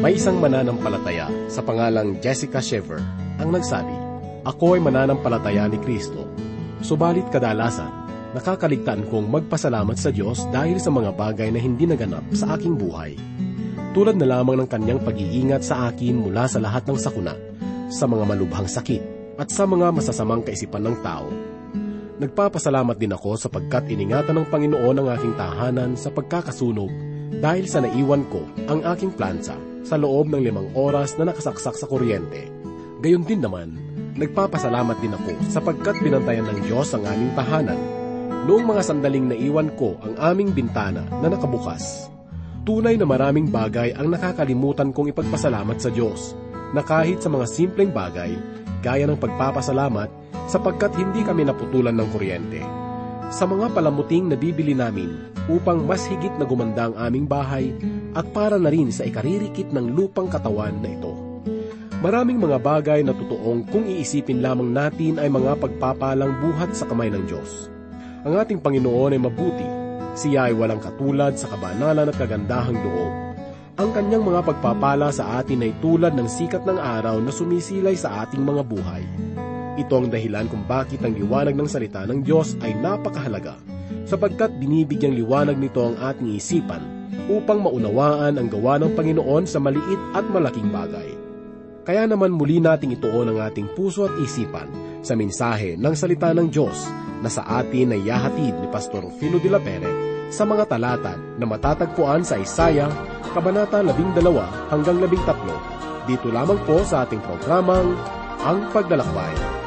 May isang mananampalataya sa pangalang Jessica Shever ang nagsabi, Ako ay mananampalataya ni Kristo. Subalit kadalasan, nakakaligtaan kong magpasalamat sa Diyos dahil sa mga bagay na hindi naganap sa aking buhay. Tulad na lamang ng kanyang pag-iingat sa akin mula sa lahat ng sakuna, sa mga malubhang sakit, at sa mga masasamang kaisipan ng tao. Nagpapasalamat din ako sapagkat iningatan ng Panginoon ang aking tahanan sa pagkakasunog dahil sa naiwan ko ang aking plansa sa loob ng limang oras na nakasaksak sa kuryente. Gayon din naman, nagpapasalamat din ako sapagkat binantayan ng Diyos ang aming tahanan. Noong mga sandaling naiwan ko ang aming bintana na nakabukas. Tunay na maraming bagay ang nakakalimutan kong ipagpasalamat sa Diyos na kahit sa mga simpleng bagay, gaya ng pagpapasalamat sapagkat hindi kami naputulan ng kuryente. Sa mga palamuting na bibili namin upang mas higit na gumanda ang aming bahay at para na rin sa ikaririkit ng lupang katawan na ito. Maraming mga bagay na totoong kung iisipin lamang natin ay mga pagpapalang buhat sa kamay ng Diyos. Ang ating Panginoon ay mabuti. Siya ay walang katulad sa kabanalan at kagandahang loob. Ang kanyang mga pagpapala sa atin ay tulad ng sikat ng araw na sumisilay sa ating mga buhay. Ito ang dahilan kung bakit ang liwanag ng salita ng Diyos ay napakahalaga, sapagkat binibigyang liwanag nito ang ating isipan upang maunawaan ang gawa ng Panginoon sa maliit at malaking bagay. Kaya naman muli nating ituon ang ating puso at isipan sa mensahe ng salita ng Diyos na sa atin ay yahatid ni Pastor Rufino de la Pere sa mga talata na matatagpuan sa Isaya, Kabanata 12 hanggang 13, dito lamang po sa ating programang Ang Paglalakbay.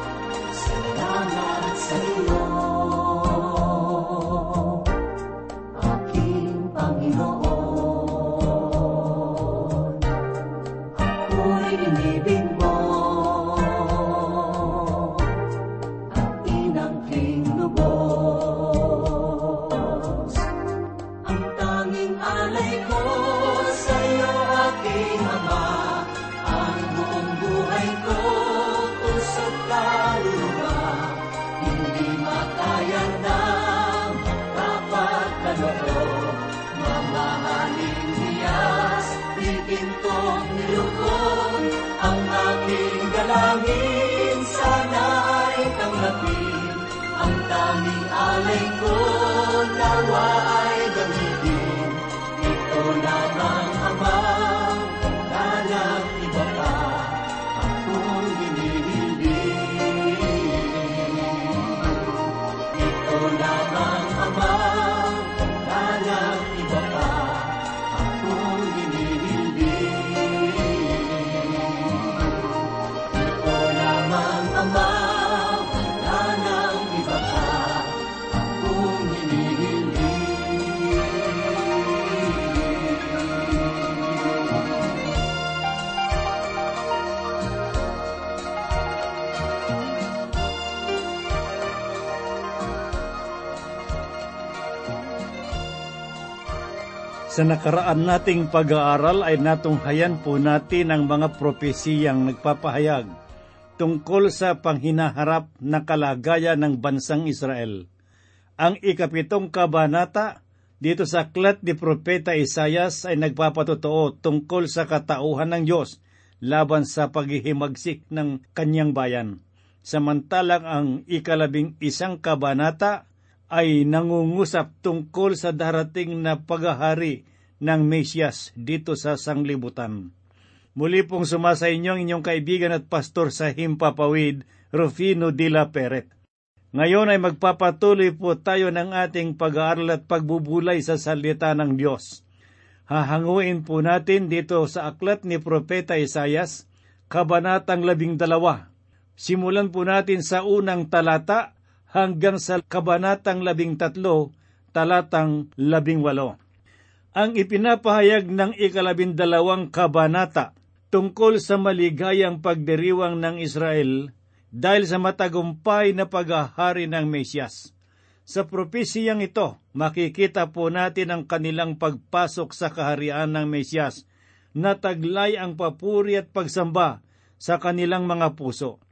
Sa nakaraan nating pag-aaral ay natunghayan po natin ang mga propesiyang nagpapahayag tungkol sa panghinaharap na kalagayan ng bansang Israel. Ang ikapitong kabanata dito sa aklat ni Propeta Isayas ay nagpapatotoo tungkol sa katauhan ng Diyos laban sa paghihimagsik ng kanyang bayan. Samantalang ang ikalabing isang kabanata ay nangungusap tungkol sa darating na paghahari ng Mesyas dito sa sanglibutan. Muli pong sumasa inyo ang inyong kaibigan at pastor sa Himpapawid, Rufino de la Peret. Ngayon ay magpapatuloy po tayo ng ating pag-aaral at pagbubulay sa salita ng Diyos. Hahanguin po natin dito sa aklat ni Propeta Isayas, Kabanatang labing dalawa. Simulan po natin sa unang talata hanggang sa kabanatang labing tatlo, talatang labing walo. Ang ipinapahayag ng ikalabindalawang kabanata tungkol sa maligayang pagdiriwang ng Israel dahil sa matagumpay na paghahari ng Mesyas. Sa propesiyang ito, makikita po natin ang kanilang pagpasok sa kaharian ng Mesyas na taglay ang papuri at pagsamba sa kanilang mga puso.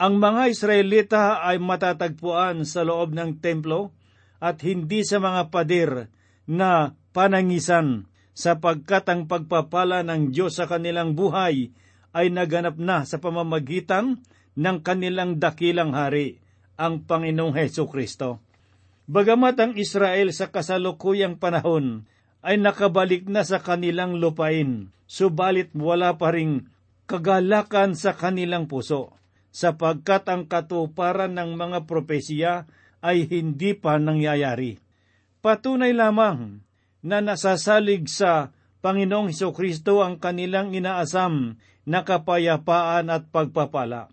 Ang mga Israelita ay matatagpuan sa loob ng templo at hindi sa mga pader na panangisan sapagkat ang pagpapala ng Diyos sa kanilang buhay ay naganap na sa pamamagitan ng kanilang dakilang hari, ang Panginoong Heso Kristo. Bagamat ang Israel sa kasalukuyang panahon ay nakabalik na sa kanilang lupain, subalit wala pa ring kagalakan sa kanilang puso, sapagkat ang katuparan ng mga propesya ay hindi pa nangyayari. Patunay lamang na nasasalig sa Panginoong Heso Kristo ang kanilang inaasam na kapayapaan at pagpapala.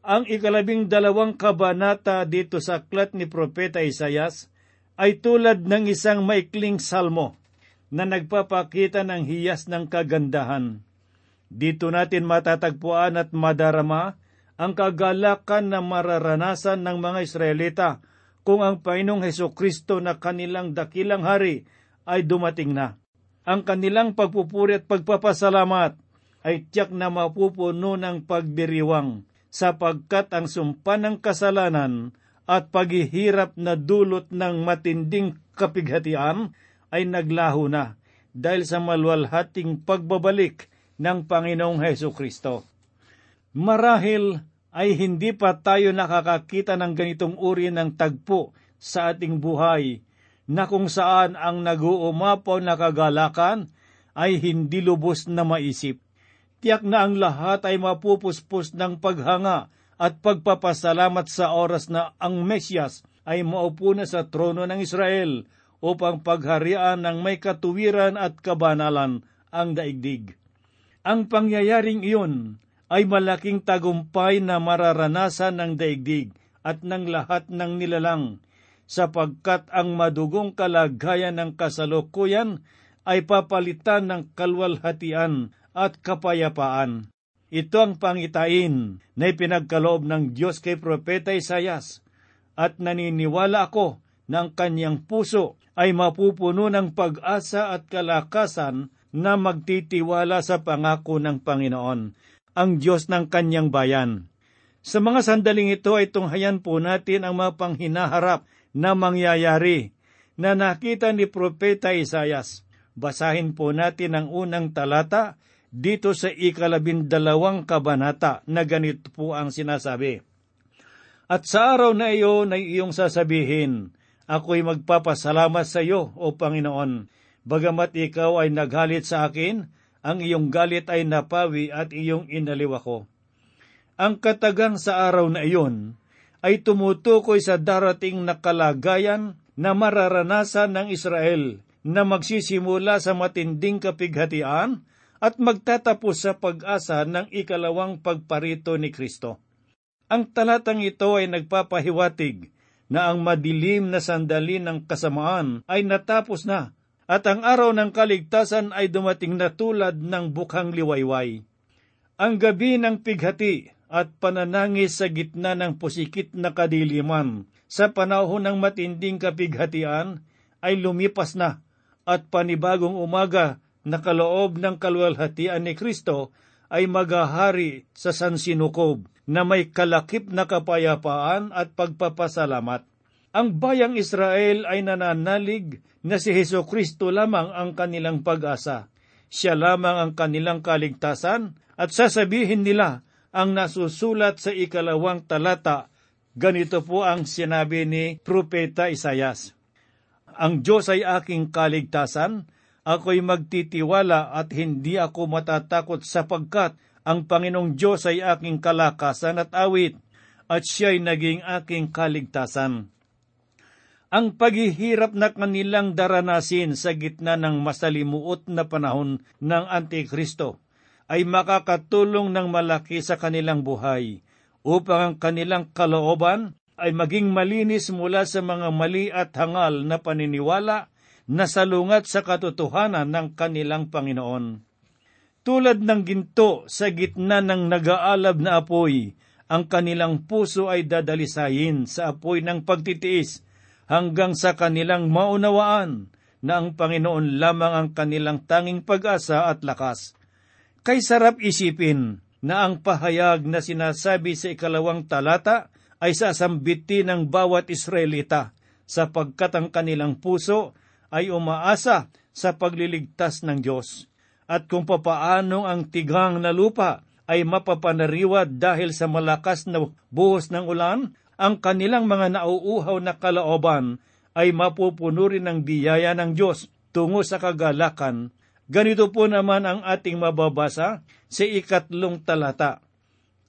Ang ikalabing dalawang kabanata dito sa aklat ni Propeta Isayas ay tulad ng isang maikling salmo na nagpapakita ng hiyas ng kagandahan. Dito natin matatagpuan at madarama ang kagalakan na mararanasan ng mga Israelita kung ang Panginoong Heso Kristo na kanilang dakilang hari ay dumating na. Ang kanilang pagpupuri at pagpapasalamat ay tiyak na mapupuno ng pagdiriwang sapagkat ang sumpa ng kasalanan at paghihirap na dulot ng matinding kapighatian ay naglaho na dahil sa malwalhating pagbabalik ng Panginoong Heso Kristo. Marahil ay hindi pa tayo nakakakita ng ganitong uri ng tagpo sa ating buhay na kung saan ang nag-uumapaw na kagalakan ay hindi lubos na maisip tiyak na ang lahat ay mapupuspos ng paghanga at pagpapasalamat sa oras na ang Mesyas ay maupo na sa trono ng Israel upang pagharian ng may katuwiran at kabanalan ang daigdig. Ang pangyayaring iyon ay malaking tagumpay na mararanasan ng daigdig at ng lahat ng nilalang, sapagkat ang madugong kalagayan ng kasalukuyan ay papalitan ng kalwalhatian at kapayapaan. Ito ang pangitain na ipinagkaloob ng Diyos kay Propeta Isayas at naniniwala ako na ang kanyang puso ay mapupuno ng pag-asa at kalakasan na magtitiwala sa pangako ng Panginoon, ang Diyos ng kanyang bayan. Sa mga sandaling ito ay tunghayan po natin ang mga panghinaharap na mangyayari na nakita ni Propeta Isayas. Basahin po natin ang unang talata dito sa ikalabindalawang kabanata na ganito po ang sinasabi. At sa araw na iyon ay iyong sasabihin, Ako'y magpapasalamat sa iyo, O Panginoon, bagamat ikaw ay naghalit sa akin, ang iyong galit ay napawi at iyong inaliw ako. Ang katagang sa araw na iyon ay tumutukoy sa darating na kalagayan na mararanasan ng Israel na magsisimula sa matinding kapighatian at magtatapos sa pag-asa ng ikalawang pagparito ni Kristo. Ang talatang ito ay nagpapahiwatig na ang madilim na sandali ng kasamaan ay natapos na at ang araw ng kaligtasan ay dumating na tulad ng bukhang liwayway. Ang gabi ng pighati at pananangis sa gitna ng pusikit na kadiliman sa panahon ng matinding kapighatian ay lumipas na at panibagong umaga na kaloob ng kalwalhatian ni Kristo ay magahari sa sansinukob na may kalakip na kapayapaan at pagpapasalamat. Ang bayang Israel ay nananalig na si Heso Kristo lamang ang kanilang pag-asa. Siya lamang ang kanilang kaligtasan at sasabihin nila ang nasusulat sa ikalawang talata. Ganito po ang sinabi ni Propeta Isayas. Ang Diyos ay aking kaligtasan, ako'y magtitiwala at hindi ako matatakot sapagkat ang Panginoong Diyos ay aking kalakasan at awit, at siya'y naging aking kaligtasan. Ang paghihirap na kanilang daranasin sa gitna ng masalimuot na panahon ng Antikristo ay makakatulong ng malaki sa kanilang buhay upang ang kanilang kalooban ay maging malinis mula sa mga mali at hangal na paniniwala na salungat sa katotohanan ng kanilang Panginoon. Tulad ng ginto sa gitna ng nagaalab na apoy, ang kanilang puso ay dadalisayin sa apoy ng pagtitiis hanggang sa kanilang maunawaan na ang Panginoon lamang ang kanilang tanging pag-asa at lakas. Kay sarap isipin na ang pahayag na sinasabi sa ikalawang talata ay sasambiti ng bawat Israelita sapagkat ang kanilang puso ay umaasa sa pagliligtas ng Diyos at kung papaano ang tigang na lupa ay mapapanariwad dahil sa malakas na buhos ng ulan, ang kanilang mga nauuhaw na kalaoban ay mapupuno rin ng biyaya ng Diyos tungo sa kagalakan. Ganito po naman ang ating mababasa sa ikatlong talata.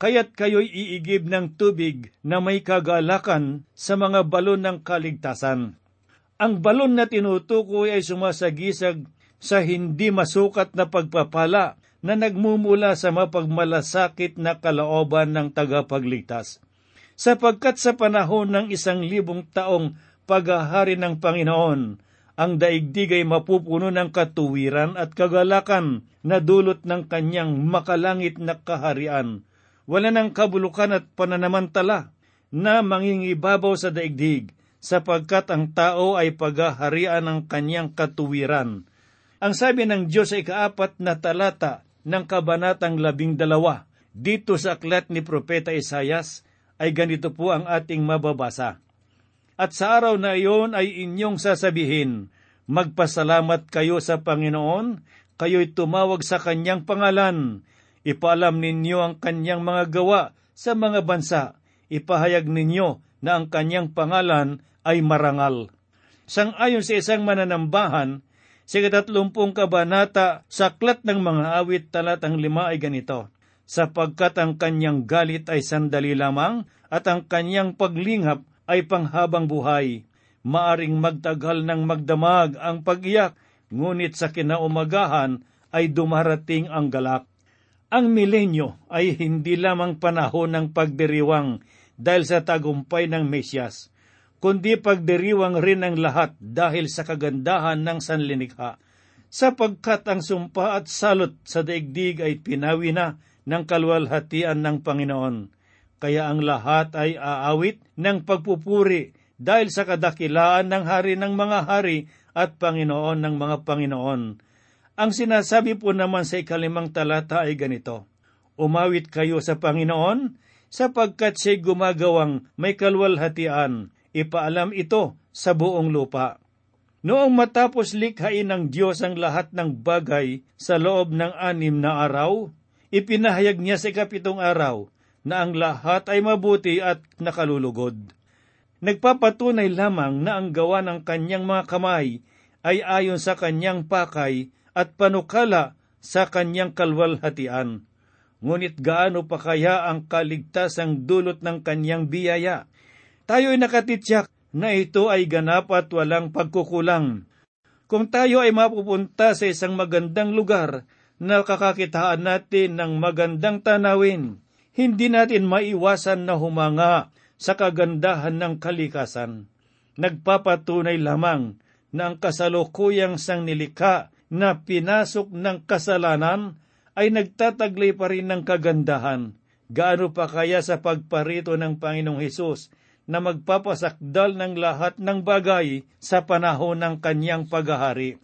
Kaya't kayo'y iigib ng tubig na may kagalakan sa mga balon ng kaligtasan. Ang balon na tinutukoy ay sumasagisag sa hindi masukat na pagpapala na nagmumula sa mapagmalasakit na kalooban ng tagapagligtas. Sapagkat sa panahon ng isang libong taong paghahari ng Panginoon, ang daigdig ay mapupuno ng katuwiran at kagalakan na dulot ng kanyang makalangit na kaharian. Wala ng kabulukan at pananamantala na mangingibabaw sa daigdig, sapagkat ang tao ay paghaharian ng kanyang katuwiran. Ang sabi ng Diyos ay kaapat na talata ng Kabanatang labing dalawa. Dito sa aklat ni Propeta Isayas ay ganito po ang ating mababasa. At sa araw na iyon ay inyong sasabihin, Magpasalamat kayo sa Panginoon, kayo'y tumawag sa kanyang pangalan. Ipaalam ninyo ang kanyang mga gawa sa mga bansa. Ipahayag ninyo na ang kanyang pangalan ay marangal. Sang-ayon sa isang mananambahan, sa katatlumpong kabanata sa aklat ng mga awit talatang lima ay ganito, sapagkat ang kanyang galit ay sandali lamang at ang kanyang paglingap ay panghabang buhay. Maaring magtagal ng magdamag ang pag-iyak, ngunit sa kinaumagahan ay dumarating ang galak. Ang milenyo ay hindi lamang panahon ng pagdiriwang dahil sa tagumpay ng Mesyas, kundi pagdiriwang rin ang lahat dahil sa kagandahan ng sanlinikha, sapagkat ang sumpa at salot sa daigdig ay pinawi na ng kalwalhatian ng Panginoon. Kaya ang lahat ay aawit ng pagpupuri dahil sa kadakilaan ng hari ng mga hari at Panginoon ng mga Panginoon. Ang sinasabi po naman sa ikalimang talata ay ganito, Umawit kayo sa Panginoon, sapagkat siya'y gumagawang may kalwalhatian, ipaalam ito sa buong lupa. Noong matapos likhain ng Diyos ang lahat ng bagay sa loob ng anim na araw, ipinahayag niya sa kapitong araw na ang lahat ay mabuti at nakalulugod. Nagpapatunay lamang na ang gawa ng kanyang mga kamay ay ayon sa kanyang pakay at panukala sa kanyang kalwalhatian. Ngunit gaano pa kaya ang kaligtasang dulot ng kanyang biyaya? Tayo ay nakatityak na ito ay ganap at walang pagkukulang. Kung tayo ay mapupunta sa isang magandang lugar na kakakitaan natin ng magandang tanawin, hindi natin maiwasan na humanga sa kagandahan ng kalikasan. Nagpapatunay lamang na ang kasalukuyang sang nilikha na pinasok ng kasalanan ay nagtataglay pa rin ng kagandahan. Gaano pa kaya sa pagparito ng Panginoong Hesus na magpapasakdal ng lahat ng bagay sa panahon ng kanyang paghahari?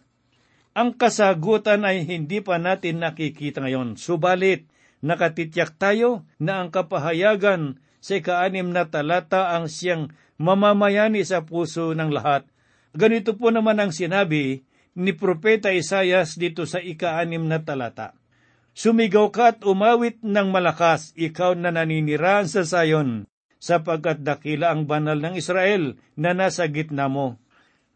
Ang kasagutan ay hindi pa natin nakikita ngayon, subalit nakatityak tayo na ang kapahayagan sa ikaanim na talata ang siyang mamamayani sa puso ng lahat. Ganito po naman ang sinabi ni Propeta Isayas dito sa ikaanim na talata. Sumigaw ka at umawit ng malakas, ikaw na naninirahan sa sayon, sapagkat dakila ang banal ng Israel na nasa gitna mo.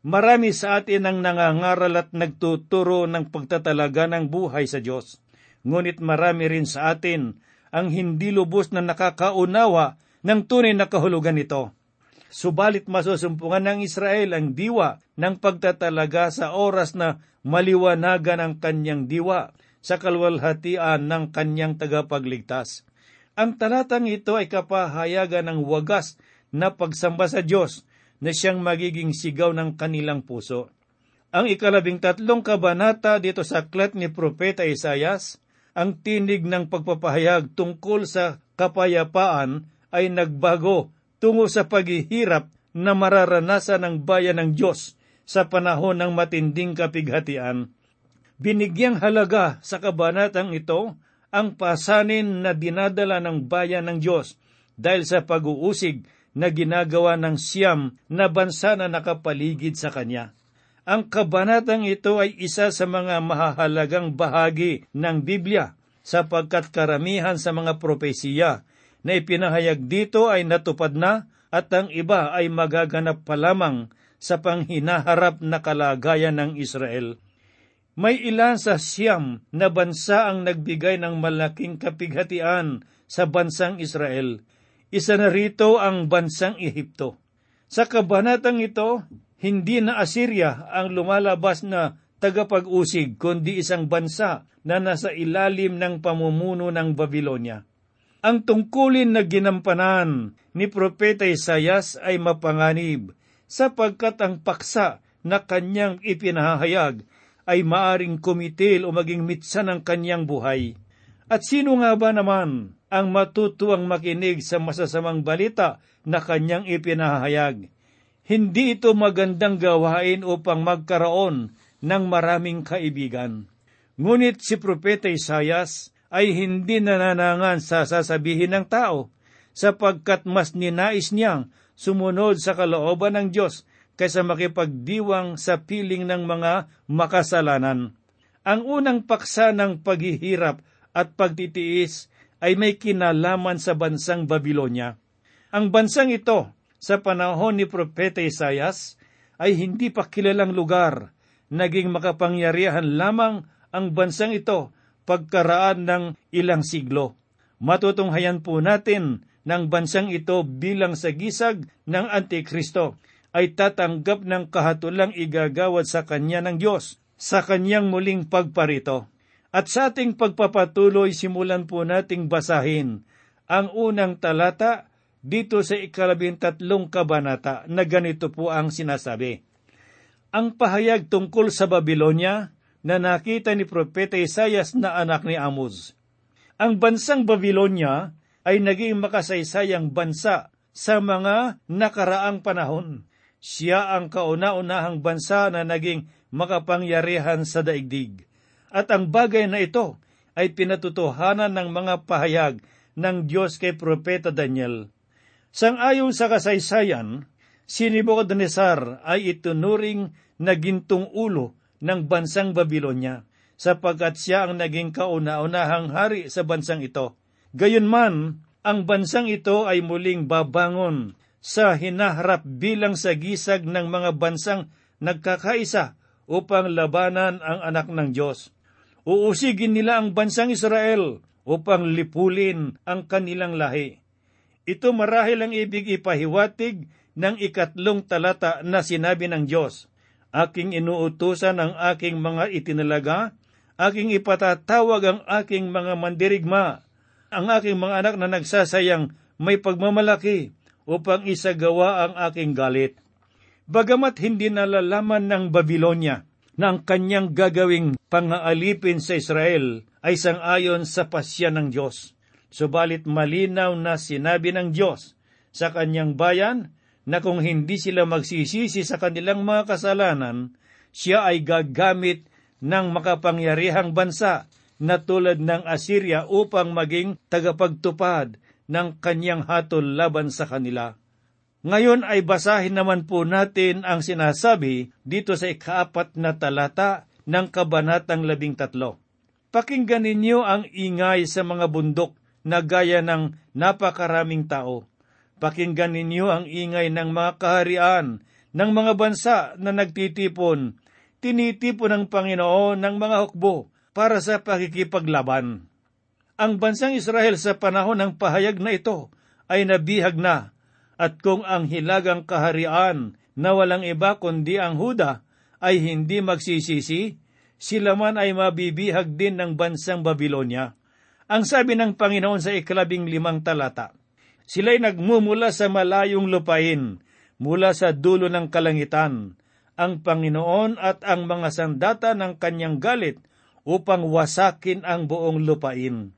Marami sa atin ang nangangaral at nagtuturo ng pagtatalaga ng buhay sa Diyos. Ngunit marami rin sa atin ang hindi lubos na nakakaunawa ng tunay na kahulugan nito. Subalit masusumpungan ng Israel ang diwa ng pagtatalaga sa oras na maliwanagan ang kanyang diwa sa kalwalhatian ng kanyang tagapagligtas. Ang talatang ito ay kapahayagan ng wagas na pagsamba sa Diyos na siyang magiging sigaw ng kanilang puso. Ang ikalabing tatlong kabanata dito sa aklat ni Propeta Isayas, ang tinig ng pagpapahayag tungkol sa kapayapaan ay nagbago tungo sa paghihirap na mararanasan ng bayan ng Diyos sa panahon ng matinding kapighatian. Binigyang halaga sa kabanatang ito ang pasanin na dinadala ng bayan ng Diyos dahil sa pag-uusig na ginagawa ng siyam na bansa na nakapaligid sa Kanya. Ang kabanatang ito ay isa sa mga mahahalagang bahagi ng Biblia sapagkat karamihan sa mga propesiya na ipinahayag dito ay natupad na at ang iba ay magaganap pa lamang sa panghinaharap na kalagayan ng Israel. May ilan sa siyam na bansa ang nagbigay ng malaking kapighatian sa bansang Israel. Isa na rito ang bansang Ehipto. Sa kabanatang ito, hindi na Assyria ang lumalabas na tagapag-usig, kundi isang bansa na nasa ilalim ng pamumuno ng Babylonia. Ang tungkulin na ginampanan ni Propeta Isayas ay mapanganib sapagkat ang paksa na kanyang ipinahayag ay maaring kumitil o maging mitsa ng kanyang buhay. At sino nga ba naman ang matutuwang makinig sa masasamang balita na kanyang ipinahayag? Hindi ito magandang gawain upang magkaroon ng maraming kaibigan. Ngunit si Propeta Isayas ay hindi nananangan sa sasabihin ng tao sapagkat mas ninais niyang sumunod sa kalooban ng Diyos kaysa makipagdiwang sa piling ng mga makasalanan. Ang unang paksa ng paghihirap at pagtitiis ay may kinalaman sa bansang Babylonia. Ang bansang ito, sa panahon ni Propeta Isayas, ay hindi pa kilalang lugar. Naging makapangyarihan lamang ang bansang ito pagkaraan ng ilang siglo. Matutunghayan po natin ng bansang ito bilang sagisag ng Antikristo ay tatanggap ng kahatulang igagawad sa kanya ng Diyos sa kanyang muling pagparito. At sa ating pagpapatuloy, simulan po nating basahin ang unang talata dito sa ikalabintatlong kabanata na ganito po ang sinasabi. Ang pahayag tungkol sa Babylonia na nakita ni Propeta Isayas na anak ni Amos. Ang bansang Babylonia ay naging makasaysayang bansa sa mga nakaraang panahon siya ang kauna-unahang bansa na naging makapangyarihan sa daigdig. At ang bagay na ito ay pinatutuhanan ng mga pahayag ng Diyos kay Propeta Daniel. Sangayon sa kasaysayan, si Nebuchadnezzar ay itunuring na gintong ulo ng bansang Babylonia, sapagkat siya ang naging kauna-unahang hari sa bansang ito. Gayunman, ang bansang ito ay muling babangon sa hinaharap bilang sagisag ng mga bansang nagkakaisa upang labanan ang anak ng Diyos. Uusigin nila ang bansang Israel upang lipulin ang kanilang lahi. Ito marahil ang ibig ipahiwatig ng ikatlong talata na sinabi ng Diyos, Aking inuutusan ang aking mga itinalaga, aking ipatatawag ang aking mga mandirigma, ang aking mga anak na nagsasayang may pagmamalaki, upang isagawa ang aking galit. Bagamat hindi nalalaman ng Babylonia na ang kanyang gagawing pangaalipin sa Israel ay sangayon sa pasya ng Diyos. Subalit malinaw na sinabi ng Diyos sa kanyang bayan na kung hindi sila magsisisi sa kanilang mga kasalanan, siya ay gagamit ng makapangyarihang bansa na tulad ng Assyria upang maging tagapagtupad ng kanyang hatol laban sa kanila. Ngayon ay basahin naman po natin ang sinasabi dito sa ikaapat na talata ng Kabanatang Labing Tatlo. Pakinggan ninyo ang ingay sa mga bundok na gaya ng napakaraming tao. Pakinggan ninyo ang ingay ng mga kaharian ng mga bansa na nagtitipon. Tinitipon ng Panginoon ng mga hukbo para sa pakikipaglaban. Ang bansang Israel sa panahon ng pahayag na ito ay nabihag na, at kung ang hilagang kaharian na walang iba kundi ang Huda ay hindi magsisisi, sila man ay mabibihag din ng bansang Babylonia. Ang sabi ng Panginoon sa ikalabing limang talata, Sila'y nagmumula sa malayong lupain, mula sa dulo ng kalangitan, ang Panginoon at ang mga sandata ng kanyang galit upang wasakin ang buong lupain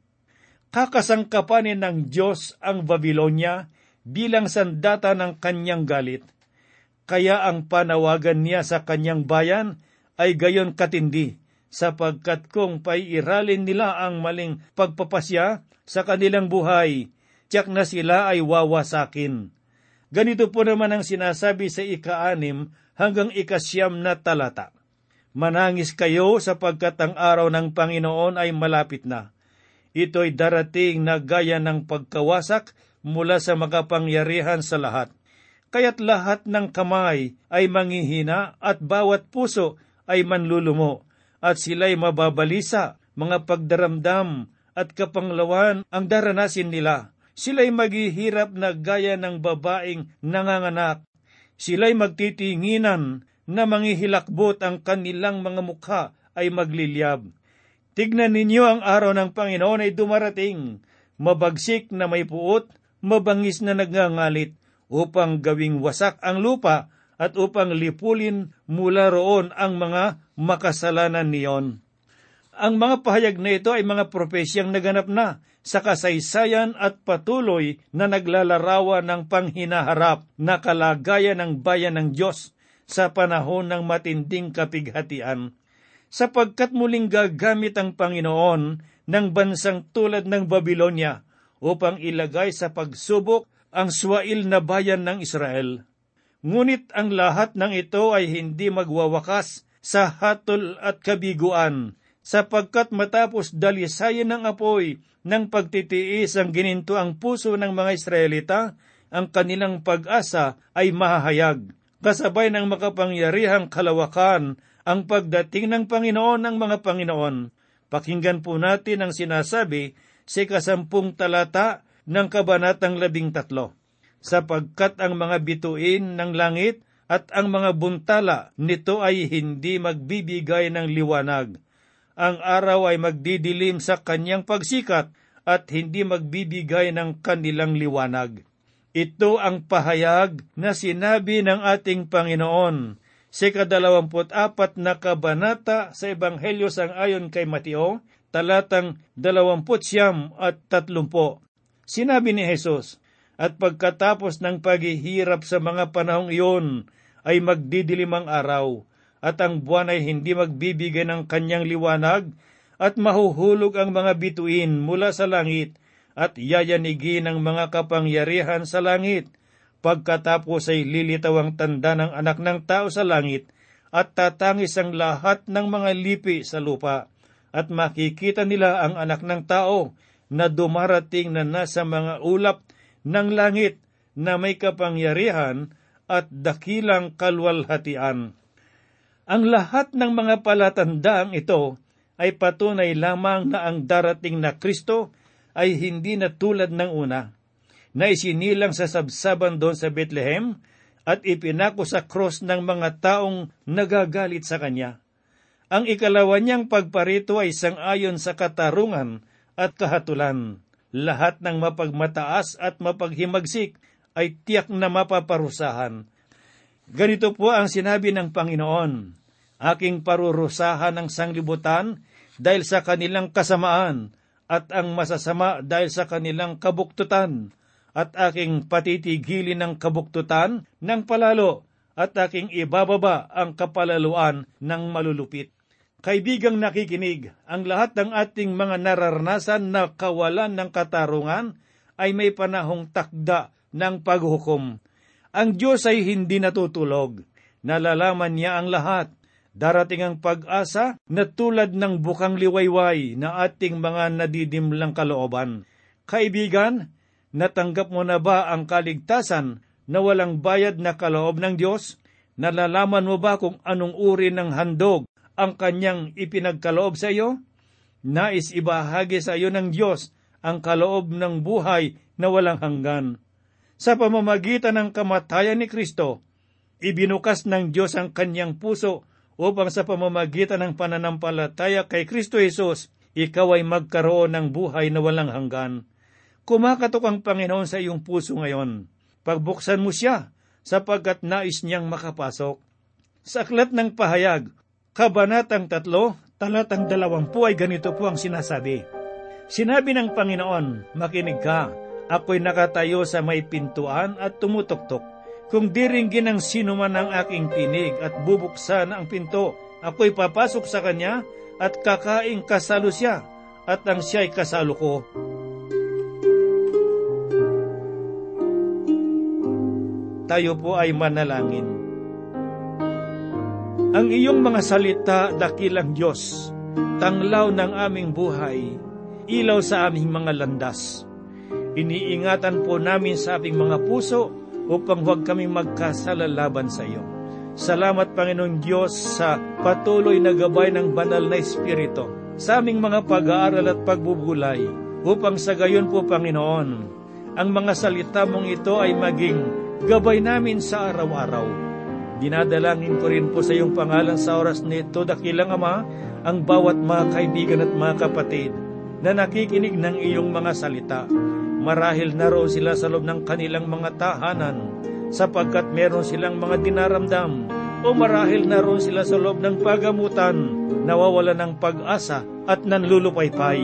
kakasangkapanin ng Diyos ang Babylonia bilang sandata ng kanyang galit. Kaya ang panawagan niya sa kanyang bayan ay gayon katindi, sapagkat kung paiiralin nila ang maling pagpapasya sa kanilang buhay, tiyak na sila ay wawasakin. Ganito po naman ang sinasabi sa ika-anim hanggang ikasyam na talata. Manangis kayo sapagkat ang araw ng Panginoon ay malapit na. Ito'y darating na gaya ng pagkawasak mula sa makapangyarihan sa lahat. Kaya't lahat ng kamay ay manghihina at bawat puso ay manlulumo at sila'y mababalisa, mga pagdaramdam at kapanglawan ang daranasin nila. Sila'y maghihirap na gaya ng babaeng nanganganak. Sila'y magtitinginan na manghihilakbot ang kanilang mga mukha ay magliliyab. Tignan ninyo ang araw ng Panginoon ay dumarating, mabagsik na may puot, mabangis na nagngangalit, upang gawing wasak ang lupa at upang lipulin mula roon ang mga makasalanan niyon. Ang mga pahayag na ito ay mga propesyang naganap na sa kasaysayan at patuloy na naglalarawan ng panghinaharap na kalagayan ng bayan ng Diyos sa panahon ng matinding kapighatian. Sapagkat muling gagamit ang Panginoon ng bansang tulad ng Babylonia upang ilagay sa pagsubok ang swail na bayan ng Israel. Ngunit ang lahat ng ito ay hindi magwawakas sa hatol at kabiguan, sapagkat matapos dalisayin ng apoy ng pagtitiis ang gininto ang puso ng mga Israelita, ang kanilang pag-asa ay mahahayag. Kasabay ng makapangyarihang kalawakan ang pagdating ng Panginoon ng mga Panginoon. Pakinggan po natin ang sinasabi sa kasampung talata ng Kabanatang Labing Tatlo sapagkat ang mga bituin ng langit at ang mga buntala nito ay hindi magbibigay ng liwanag. Ang araw ay magdidilim sa kanyang pagsikat at hindi magbibigay ng kanilang liwanag. Ito ang pahayag na sinabi ng ating Panginoon sa kadalawamput apat na kabanata sa Ebanghelyo sang ayon kay Mateo, talatang dalawamput siyam at tatlumpo. Sinabi ni Jesus, at pagkatapos ng paghihirap sa mga panahong iyon ay magdidilim ang araw, at ang buwan ay hindi magbibigay ng kanyang liwanag, at mahuhulog ang mga bituin mula sa langit, at yayanigin ang mga kapangyarihan sa langit. Pagkatapos ay lilitaw ang tanda ng anak ng tao sa langit, at tatangis ang lahat ng mga lipi sa lupa, at makikita nila ang anak ng tao na dumarating na nasa mga ulap ng langit na may kapangyarihan at dakilang kalwalhatian. Ang lahat ng mga palatandaang ito ay patunay lamang na ang darating na Kristo ay hindi na tulad ng una, na isinilang sa sabsaban doon sa Bethlehem at ipinako sa cross ng mga taong nagagalit sa kanya. Ang ikalawa niyang pagparito ay sangayon sa katarungan at kahatulan lahat ng mapagmataas at mapaghimagsik ay tiyak na mapaparusahan. Ganito po ang sinabi ng Panginoon, aking parurusahan ng sanglibutan dahil sa kanilang kasamaan at ang masasama dahil sa kanilang kabuktutan at aking patitigilin ng kabuktutan ng palalo at aking ibababa ang kapalaluan ng malulupit. Kaibigang nakikinig, ang lahat ng ating mga nararanasan na kawalan ng katarungan ay may panahong takda ng paghukom. Ang Diyos ay hindi natutulog. Nalalaman niya ang lahat. Darating ang pag-asa na tulad ng bukang liwayway na ating mga nadidimlang kalooban. Kaibigan, natanggap mo na ba ang kaligtasan na walang bayad na kaloob ng Diyos? Nalalaman mo ba kung anong uri ng handog ang kanyang ipinagkaloob sa iyo? Nais ibahagi sa iyo ng Diyos ang kaloob ng buhay na walang hanggan. Sa pamamagitan ng kamatayan ni Kristo, ibinukas ng Diyos ang kanyang puso upang sa pamamagitan ng pananampalataya kay Kristo Jesus, ikaw ay magkaroon ng buhay na walang hanggan. Kumakatok ang Panginoon sa iyong puso ngayon. Pagbuksan mo siya sapagkat nais niyang makapasok. Sa aklat ng pahayag, Kabanatang 3, talatang 20 ay ganito po ang sinasabi. Sinabi ng Panginoon, makinig ka, ako'y nakatayo sa may pintuan at tumutuktok. Kung diringgin ng sino man ang aking tinig at bubuksan ang pinto, ako'y papasok sa kanya at kakaing kasalo siya at ang siya'y kasalo ko. Tayo po ay manalangin. Ang iyong mga salita, dakilang Diyos, tanglaw ng aming buhay, ilaw sa aming mga landas. Iniingatan po namin sa aming mga puso upang huwag kaming magkasala laban sa iyo. Salamat Panginoong Diyos sa patuloy na gabay ng banal na Espiritu sa aming mga pag-aaral at pagbubulay upang sa gayon po Panginoon, ang mga salita mong ito ay maging gabay namin sa araw-araw Dinadalangin ko rin po sa iyong pangalan sa oras nito, dakilang Ama, ang bawat mga kaibigan at mga kapatid na nakikinig ng iyong mga salita. Marahil naroon sila sa loob ng kanilang mga tahanan sapagkat meron silang mga dinaramdam o marahil naroon sila sa loob ng pagamutan, nawawala ng pag-asa at nanlulupaypay.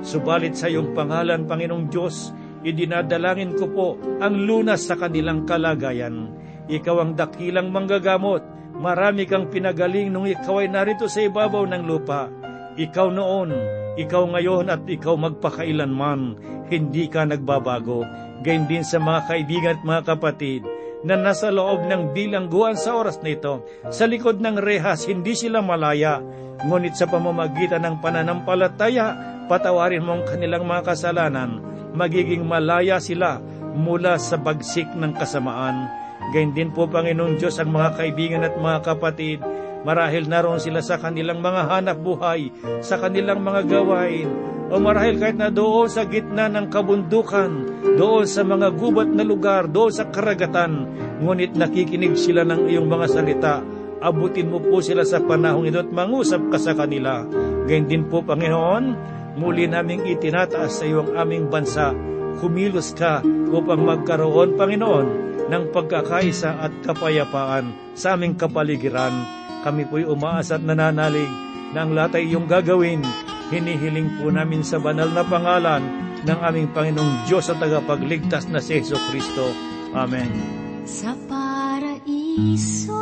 Subalit sa iyong pangalan, Panginoong Diyos, idinadalangin ko po ang lunas sa kanilang kalagayan ikaw ang dakilang manggagamot. Marami kang pinagaling nung ikaw ay narito sa ibabaw ng lupa. Ikaw noon, ikaw ngayon at ikaw magpakailanman. Hindi ka nagbabago. Gayun din sa mga kaibigan at mga kapatid na nasa loob ng bilangguan sa oras nito. Sa likod ng rehas, hindi sila malaya. Ngunit sa pamamagitan ng pananampalataya, patawarin mo ang kanilang mga kasalanan. Magiging malaya sila mula sa bagsik ng kasamaan Gayun din po, Panginoong Diyos, ang mga kaibigan at mga kapatid, marahil naroon sila sa kanilang mga hanap buhay, sa kanilang mga gawain, o marahil kahit na doon sa gitna ng kabundukan, doon sa mga gubat na lugar, doon sa karagatan, ngunit nakikinig sila ng iyong mga salita, abutin mo po sila sa panahong ito at mangusap ka sa kanila. Gayun din po, Panginoon, muli naming itinataas sa iyo ang aming bansa. Kumilos ka upang magkaroon, Panginoon, ng pagkakaisa at kapayapaan sa aming kapaligiran. Kami po'y umaasa at nananalig na ang lahat ay iyong gagawin. Hinihiling po namin sa banal na pangalan ng aming Panginoong Diyos at tagapagligtas na si Yeso Kristo. Amen. Sa paraiso